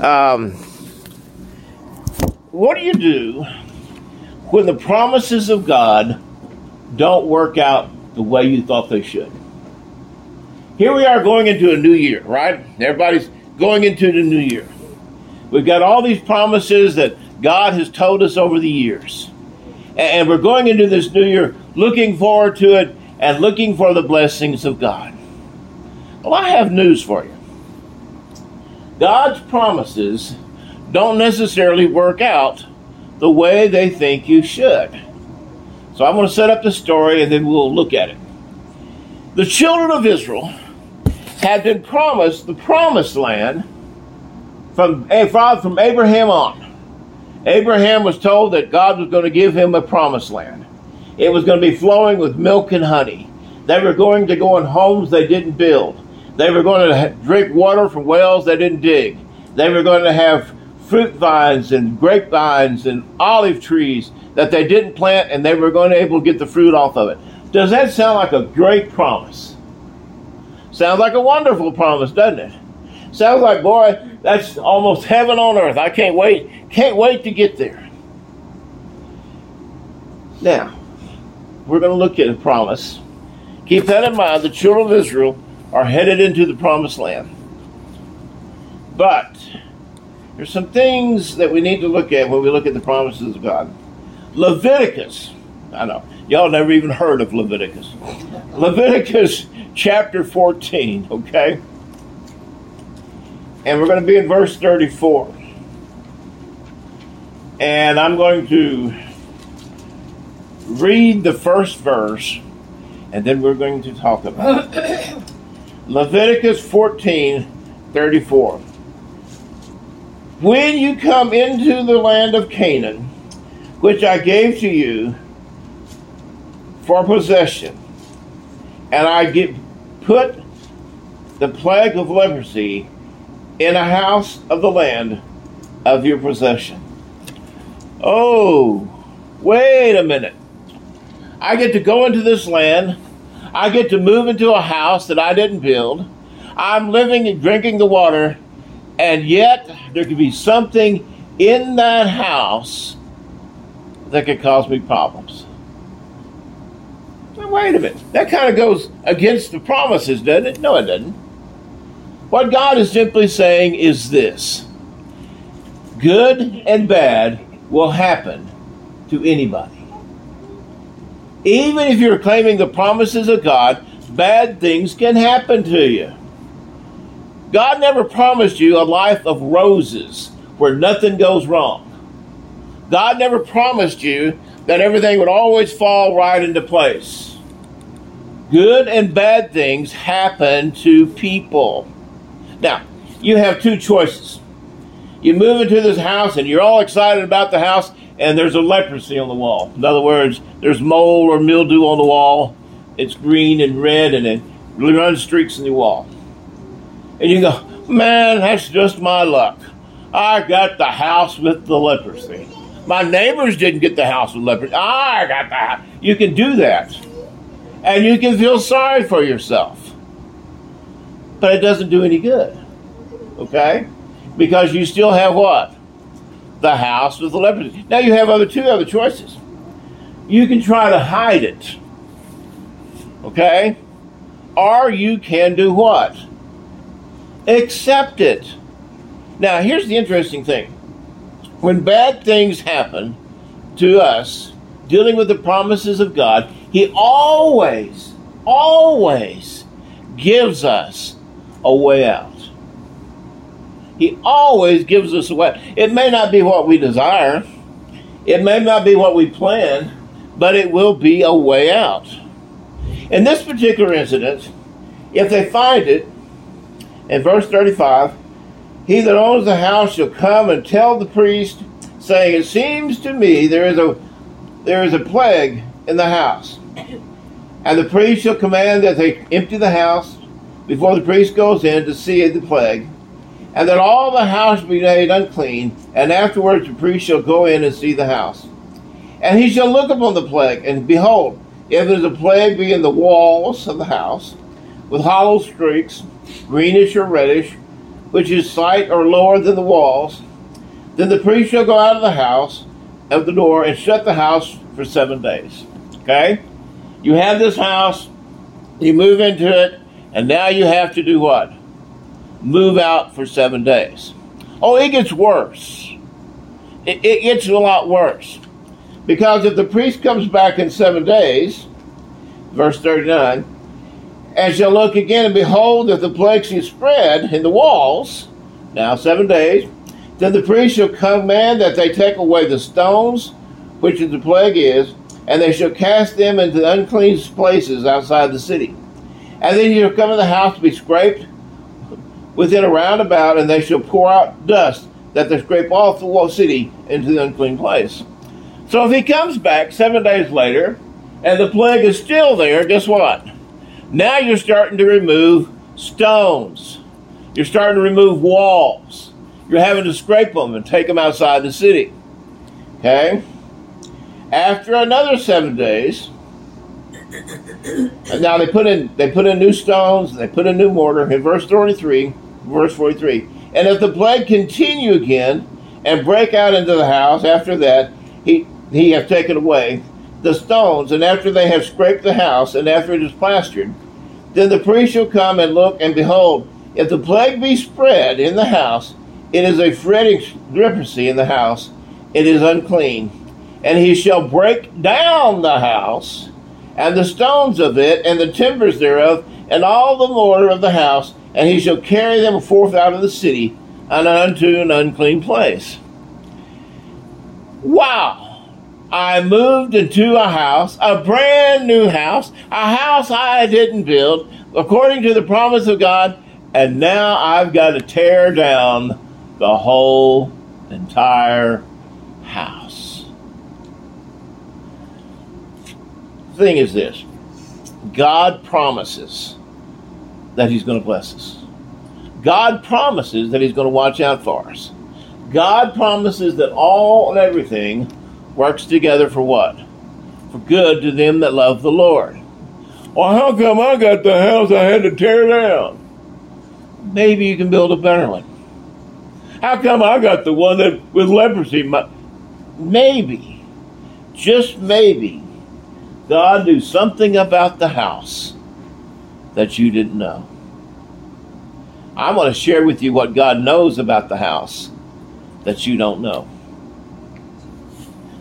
Um, what do you do when the promises of God don't work out the way you thought they should? Here we are going into a new year, right? Everybody's going into the new year. We've got all these promises that God has told us over the years. And we're going into this new year looking forward to it and looking for the blessings of God. Well, I have news for you. God's promises don't necessarily work out the way they think you should. So I'm going to set up the story and then we'll look at it. The children of Israel had been promised the promised land from, eh, from Abraham on. Abraham was told that God was going to give him a promised land. It was going to be flowing with milk and honey. They were going to go in homes they didn't build. They were going to drink water from wells they didn't dig. They were going to have fruit vines and grapevines and olive trees that they didn't plant, and they were going to be able to get the fruit off of it. Does that sound like a great promise? Sounds like a wonderful promise, doesn't it? Sounds like, boy, that's almost heaven on earth. I can't wait, can't wait to get there. Now, we're going to look at a promise. Keep that in mind. The children of Israel are headed into the promised land. But there's some things that we need to look at when we look at the promises of God. Leviticus, I know, y'all never even heard of Leviticus. Leviticus chapter 14, okay? And we're going to be in verse 34. And I'm going to read the first verse, and then we're going to talk about it. Leviticus 14 34. When you come into the land of Canaan, which I gave to you for possession, and I get put the plague of leprosy in a house of the land of your possession. Oh, wait a minute. I get to go into this land I get to move into a house that I didn't build. I'm living and drinking the water, and yet there could be something in that house that could cause me problems. Now, wait a minute. That kind of goes against the promises, doesn't it? No, it doesn't. What God is simply saying is this good and bad will happen to anybody. Even if you're claiming the promises of God, bad things can happen to you. God never promised you a life of roses where nothing goes wrong. God never promised you that everything would always fall right into place. Good and bad things happen to people. Now, you have two choices. You move into this house and you're all excited about the house, and there's a leprosy on the wall. In other words, there's mold or mildew on the wall. It's green and red, and it runs streaks in the wall. And you go, man, that's just my luck. I got the house with the leprosy. My neighbors didn't get the house with leprosy. I got that. You can do that. And you can feel sorry for yourself. But it doesn't do any good. Okay? Because you still have what? The house with the leprosy. Now you have other two other choices. You can try to hide it. Okay? Or you can do what? Accept it. Now here's the interesting thing. When bad things happen to us, dealing with the promises of God, He always, always gives us a way out. He always gives us way. It may not be what we desire, it may not be what we plan, but it will be a way out. In this particular incident, if they find it, in verse 35, he that owns the house shall come and tell the priest, saying, It seems to me there is a there is a plague in the house. And the priest shall command that they empty the house before the priest goes in to see the plague and that all the house be made unclean, and afterwards the priest shall go in and see the house. And he shall look upon the plague, and behold, if there is a plague be in the walls of the house, with hollow streaks, greenish or reddish, which is slight or lower than the walls, then the priest shall go out of the house of the door and shut the house for seven days. Okay? You have this house, you move into it, and now you have to do what? Move out for seven days. Oh, it gets worse. It, it gets a lot worse. Because if the priest comes back in seven days, verse 39, and shall look again, and behold, that the plague is spread in the walls, now seven days, then the priest shall command that they take away the stones, which the plague is, and they shall cast them into unclean places outside the city. And then he shall come in the house to be scraped within a roundabout, and they shall pour out dust that they scrape off the whole city into the unclean place. So if he comes back seven days later, and the plague is still there, guess what? Now you're starting to remove stones. You're starting to remove walls. You're having to scrape them and take them outside the city. Okay? After another seven days, now they put in they put in new stones, they put in new mortar in verse 43, verse 43. And if the plague continue again and break out into the house, after that he he have taken away the stones, and after they have scraped the house, and after it is plastered, then the priest shall come and look, and behold, if the plague be spread in the house, it is a fretting leprosy in the house, it is unclean and he shall break down the house, and the stones of it, and the timbers thereof, and all the mortar of the house, and he shall carry them forth out of the city, and unto an unclean place. Wow! I moved into a house, a brand new house, a house I didn't build, according to the promise of God, and now I've got to tear down the whole entire house. thing is this God promises that He's going to bless us. God promises that He's going to watch out for us. God promises that all and everything works together for what? For good to them that love the Lord. Well, how come I got the house I had to tear down? Maybe you can build a better one. How come I got the one that with leprosy? Maybe, just maybe, God knew something about the house that you didn't know. I want to share with you what God knows about the house that you don't know.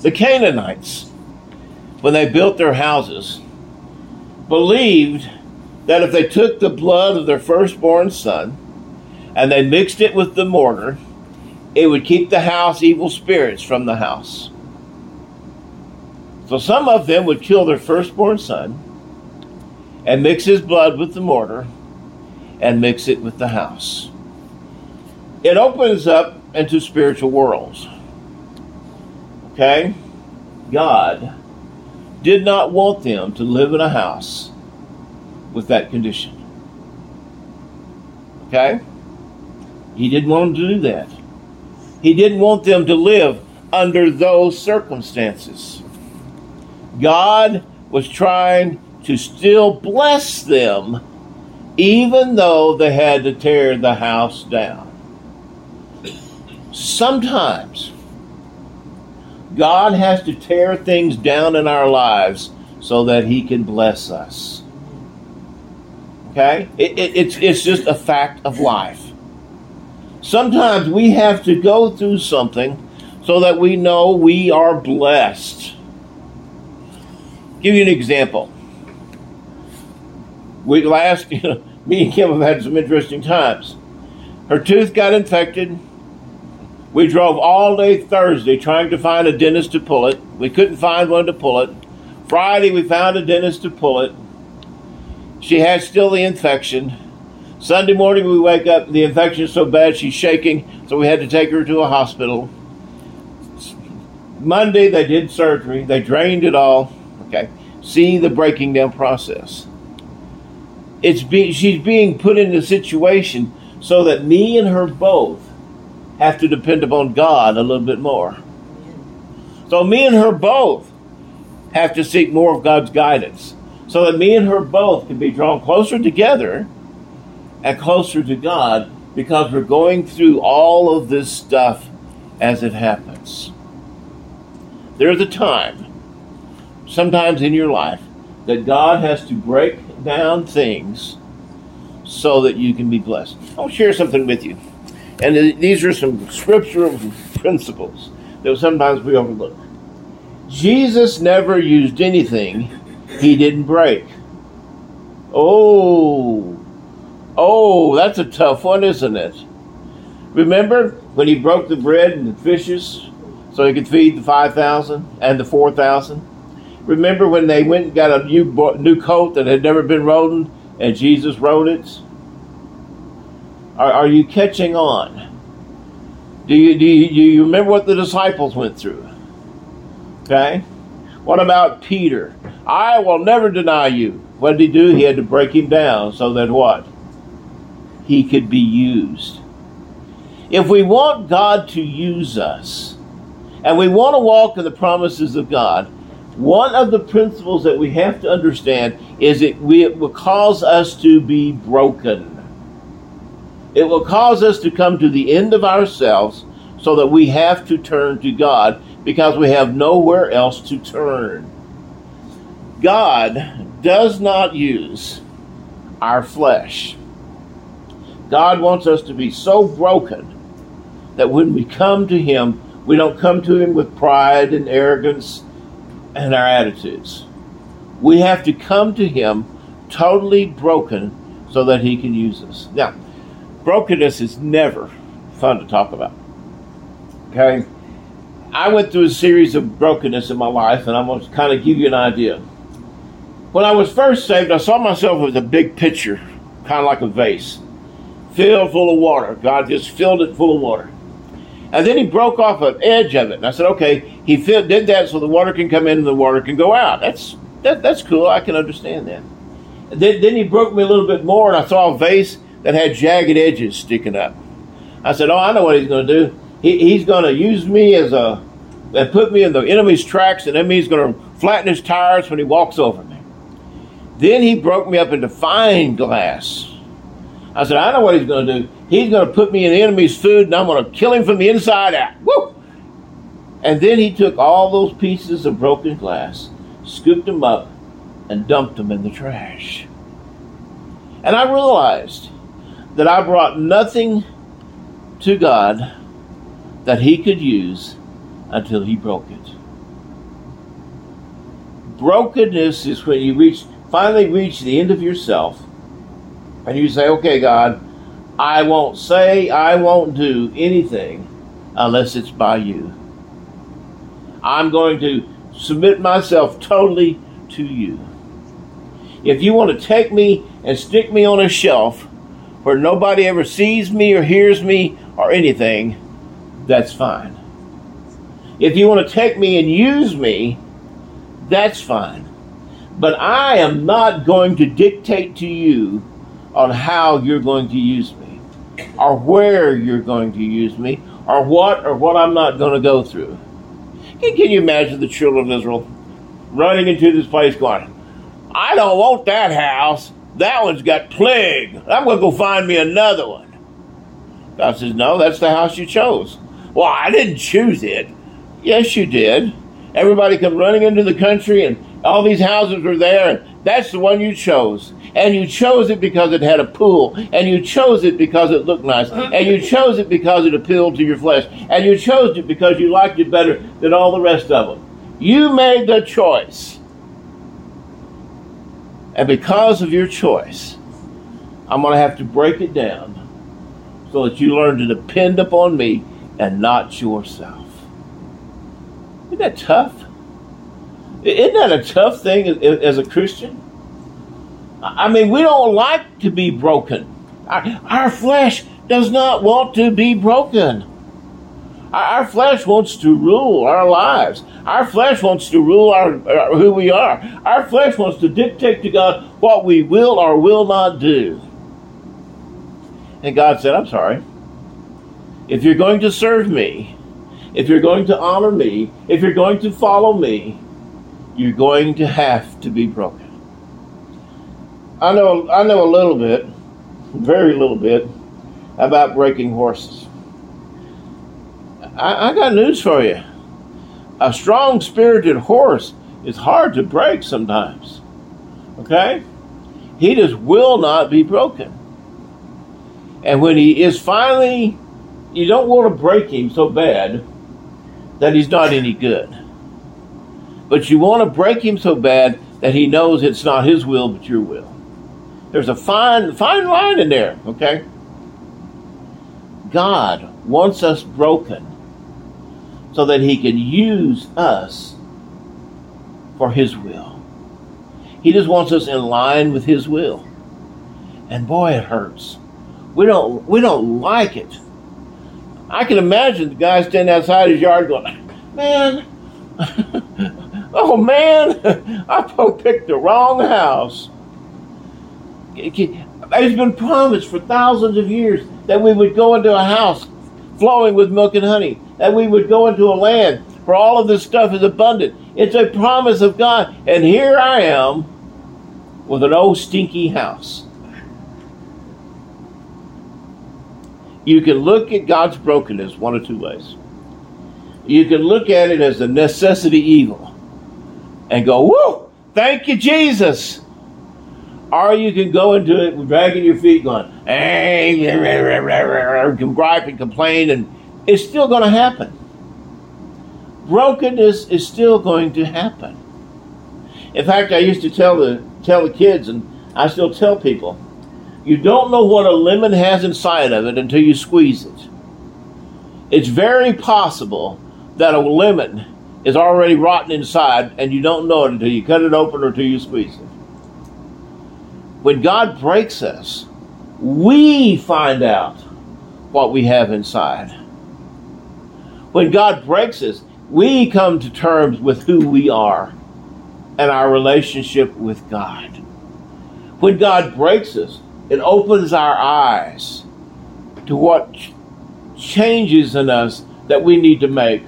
The Canaanites, when they built their houses, believed that if they took the blood of their firstborn son and they mixed it with the mortar, it would keep the house evil spirits from the house. So some of them would kill their firstborn son and mix his blood with the mortar and mix it with the house. It opens up into spiritual worlds. Okay? God did not want them to live in a house with that condition. Okay? He didn't want them to do that. He didn't want them to live under those circumstances. God was trying to still bless them even though they had to tear the house down. Sometimes God has to tear things down in our lives so that He can bless us. Okay? It, it, it's, it's just a fact of life. Sometimes we have to go through something so that we know we are blessed give you an example. We last, you know, me and Kim have had some interesting times. Her tooth got infected. We drove all day Thursday trying to find a dentist to pull it. We couldn't find one to pull it. Friday, we found a dentist to pull it. She had still the infection. Sunday morning, we wake up, the infection is so bad she's shaking, so we had to take her to a hospital. Monday, they did surgery. They drained it all. Okay. See the breaking down process. It's be, she's being put in a situation so that me and her both have to depend upon God a little bit more. So me and her both have to seek more of God's guidance so that me and her both can be drawn closer together and closer to God because we're going through all of this stuff as it happens. There's a time, sometimes in your life, that God has to break down things so that you can be blessed. I'll share something with you. And these are some scriptural principles that sometimes we overlook. Jesus never used anything he didn't break. Oh, oh, that's a tough one, isn't it? Remember when he broke the bread and the fishes so he could feed the 5,000 and the 4,000? Remember when they went and got a new, new coat that had never been rode and Jesus rode it? Are, are you catching on? Do you, do, you, do you remember what the disciples went through? Okay? What about Peter? I will never deny you. What did he do? He had to break him down so that what? He could be used. If we want God to use us, and we want to walk in the promises of God, one of the principles that we have to understand is it, we, it will cause us to be broken. It will cause us to come to the end of ourselves so that we have to turn to God because we have nowhere else to turn. God does not use our flesh. God wants us to be so broken that when we come to Him, we don't come to Him with pride and arrogance and our attitudes. We have to come to Him totally broken so that He can use us. Now, brokenness is never fun to talk about. Okay? I went through a series of brokenness in my life, and I'm going to kind of give you an idea. When I was first saved, I saw myself as a big pitcher, kind of like a vase, filled full of water. God just filled it full of water. And then he broke off an edge of it. And I said, okay, he did that so the water can come in and the water can go out. That's, that, that's cool. I can understand that. And then, then he broke me a little bit more, and I saw a vase that had jagged edges sticking up. I said, oh, I know what he's going to do he, he's going to use me as a and put me in the enemy's tracks, and then he's going to flatten his tires when he walks over me. Then he broke me up into fine glass. I said, I know what he's going to do. He's going to put me in the enemy's food, and I'm going to kill him from the inside out. Woo! And then he took all those pieces of broken glass, scooped them up, and dumped them in the trash. And I realized that I brought nothing to God that he could use until he broke it. Brokenness is when you reach finally reach the end of yourself and you say, Okay, God, I won't say, I won't do anything unless it's by you. I'm going to submit myself totally to you. If you want to take me and stick me on a shelf where nobody ever sees me or hears me or anything, that's fine. If you want to take me and use me, that's fine. But I am not going to dictate to you on how you're going to use me, or where you're going to use me, or what or what I'm not going to go through. Can, can you imagine the children of Israel running into this place going, I don't want that house. That one's got plague. I'm going to go find me another one. God says, No, that's the house you chose. Well, I didn't choose it. Yes, you did. Everybody come running into the country, and all these houses were there, that's the one you chose. And you chose it because it had a pool, and you chose it because it looked nice, and you chose it because it appealed to your flesh, and you chose it because you liked it better than all the rest of them. You made the choice. And because of your choice, I'm going to have to break it down so that you learn to depend upon me and not yourself. Isn't that tough? Isn't that a tough thing as a Christian? I mean, we don't like to be broken. Our, flesh does not want to be broken. Our, flesh wants to rule our lives. Our flesh wants to rule our, our, who we are. Our flesh wants to dictate to God what we will or will not do. And God said, I'm sorry. If you're going to serve me, if you're going to honor me, if you're going to follow me, you're going to have to be broken. I know I know a little bit, very little bit, about breaking horses. I, I got news for you. A strong spirited horse is hard to break sometimes. Okay? He just will not be broken. And when he is finally, you don't want to break him so bad that he's not any good. But you want to break him so bad that he knows it's not his will but your will. There's a fine fine line in there, okay? God wants us broken so that he can use us for his will. He just wants us in line with his will. And boy, it hurts. We don't we don't like it. I can imagine the guy standing outside his yard going, Man, oh man, I picked the wrong house. It's been promised for thousands of years that we would go into a house flowing with milk and honey, that we would go into a land where all of this stuff is abundant. It's a promise of God. And here I am with an old stinky house. You can look at God's brokenness one of two ways. You can look at it as a necessity evil and go, Whoa, thank you, Jesus. Or you can go into it dragging your feet, going, hey, gripe and complain, and it's still going to happen. Brokenness is still going to happen. In fact, I used to tell the tell the kids, and I still tell people, you don't know what a lemon has inside of it until you squeeze it. It's very possible that a lemon is already rotten inside, and you don't know it until you cut it open or until you squeeze it. When God breaks us, we find out what we have inside. When God breaks us, we come to terms with who we are and our relationship with God. When God breaks us, it opens our eyes to what changes in us that we need to make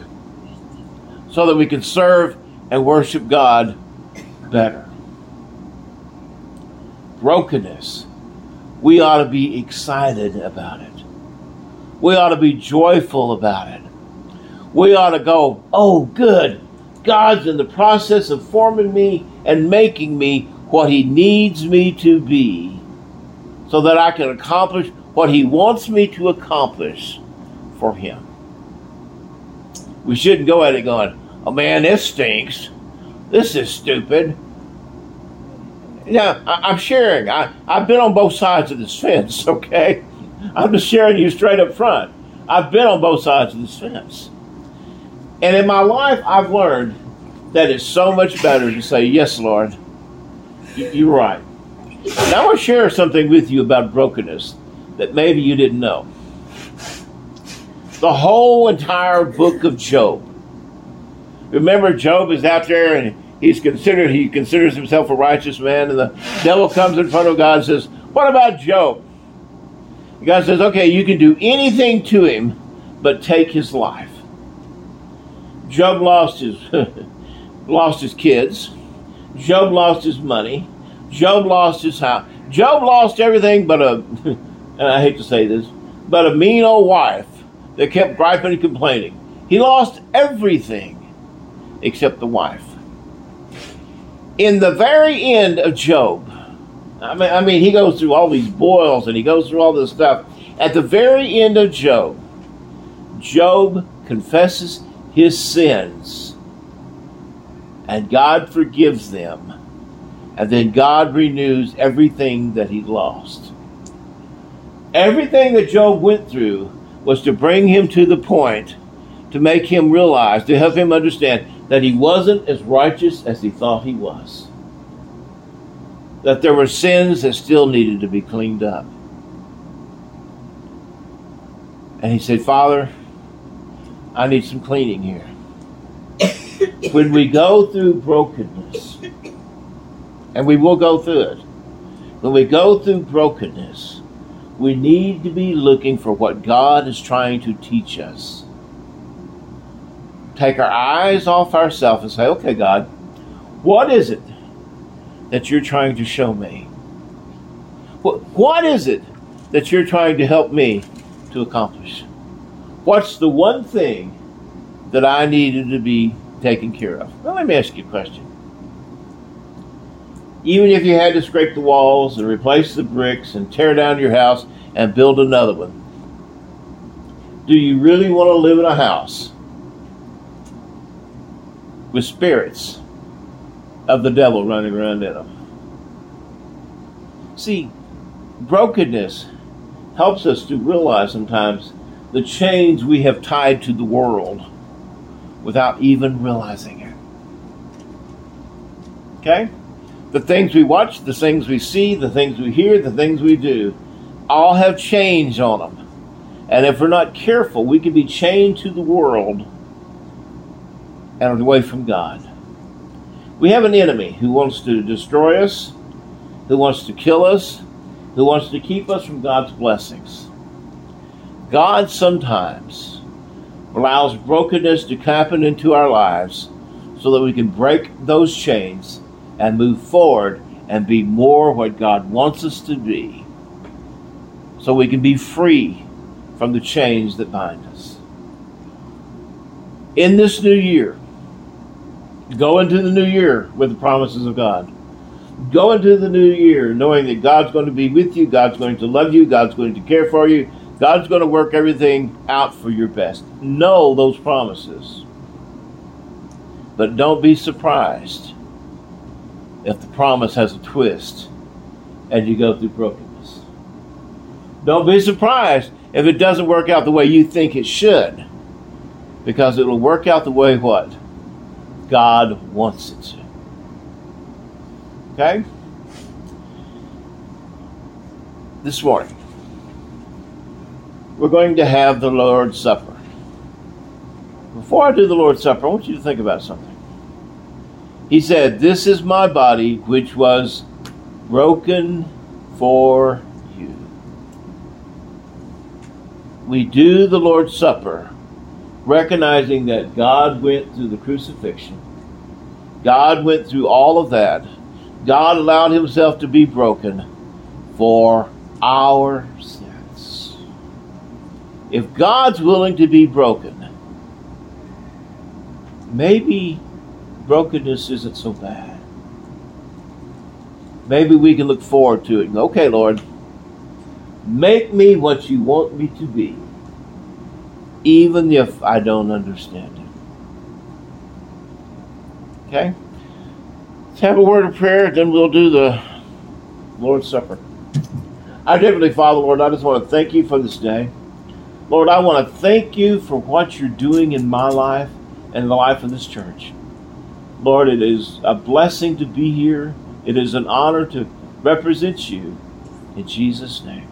so that we can serve and worship God better brokenness, we ought to be excited about it. We ought to be joyful about it. We ought to go, oh, good. God's in the process of forming me and making me what He needs me to be so that I can accomplish what He wants me to accomplish for Him. We shouldn't go at it going, oh man, this stinks. This is stupid. Yeah, I, am sharing. I, I've been on both sides of this fence, okay? I'm just sharing you straight up front. I've been on both sides of this fence. And in my life, I've learned that it's so much better to say, Yes, Lord, you're right. Now I want to share something with you about brokenness that maybe you didn't know. The whole entire book of Job. Remember, Job is out there and he's considered he considers himself a righteous man, and the devil comes in front of God and says, "What about Job?" God says, "Okay, you can do anything to him, but take his life." Job lost his lost his kids. Job lost his money. Job lost his house. Job lost everything but a, and I hate to say this, but a mean old wife that kept griping and complaining. He lost everything except the wife in the very end of Job, I mean, I mean, he goes through all these boils and he goes through all this stuff. At the very end of Job, Job confesses his sins and God forgives them. And then God renews everything that he lost. Everything that Job went through was to bring him to the point to make him realize, to help him understand that he wasn't as righteous as he thought he was. That there were sins that still needed to be cleaned up. And he said, Father, I need some cleaning here. when we go through brokenness, and we will go through it, when we go through brokenness, we need to be looking for what God is trying to teach us take our eyes off ourselves and say, okay, God, what is it that you're trying to show me? What, what is it that you're trying to help me to accomplish? What's the one thing that I needed to be taken care of? Well, let me ask you a question. Even if you had to scrape the walls and replace the bricks and tear down your house and build another one, do you really want to live in a house with spirits of the devil running around in them? See, brokenness helps us to realize sometimes the chains we have tied to the world without even realizing it. Okay? The things we watch, the things we see, the things we hear, the things we do, all have chains on them. And if we're not careful, we can be chained to the world and away from God. We have an enemy who wants to destroy us, who wants to kill us, who wants to keep us from God's blessings. God sometimes allows brokenness to happen into our lives so that we can break those chains and move forward and be more what God wants us to be so we can be free from the chains that bind us. In this new year, go into the new year with the promises of God. Go into the new year knowing that God's going to be with you, God's going to love you, God's going to care for you, God's going to work everything out for your best. Know those promises. But don't be surprised if the promise has a twist and you go through brokenness. Don't be surprised if it doesn't work out the way you think it should. Because it'll work out the way what? God wants it to. Okay? This morning, we're going to have the Lord's Supper. Before I do the Lord's Supper, I want you to think about something. He said, This is my body, which was broken for you. We do the Lord's Supper recognizing that God went through the crucifixion, God went through all of that God allowed himself to be broken for our sins. If God's willing to be broken, maybe brokenness isn't so bad. Maybe we can look forward to it. And, Okay, Lord, make me what you want me to be, even if I don't understand it. Okay? Let's have a word of prayer, then we'll do the Lord's Supper. Our Heavenly Father, Lord, I just want to thank you for this day. Lord, I want to thank you for what you're doing in my life and the life of this church. Lord, it is a blessing to be here. It is an honor to represent you. In Jesus' name.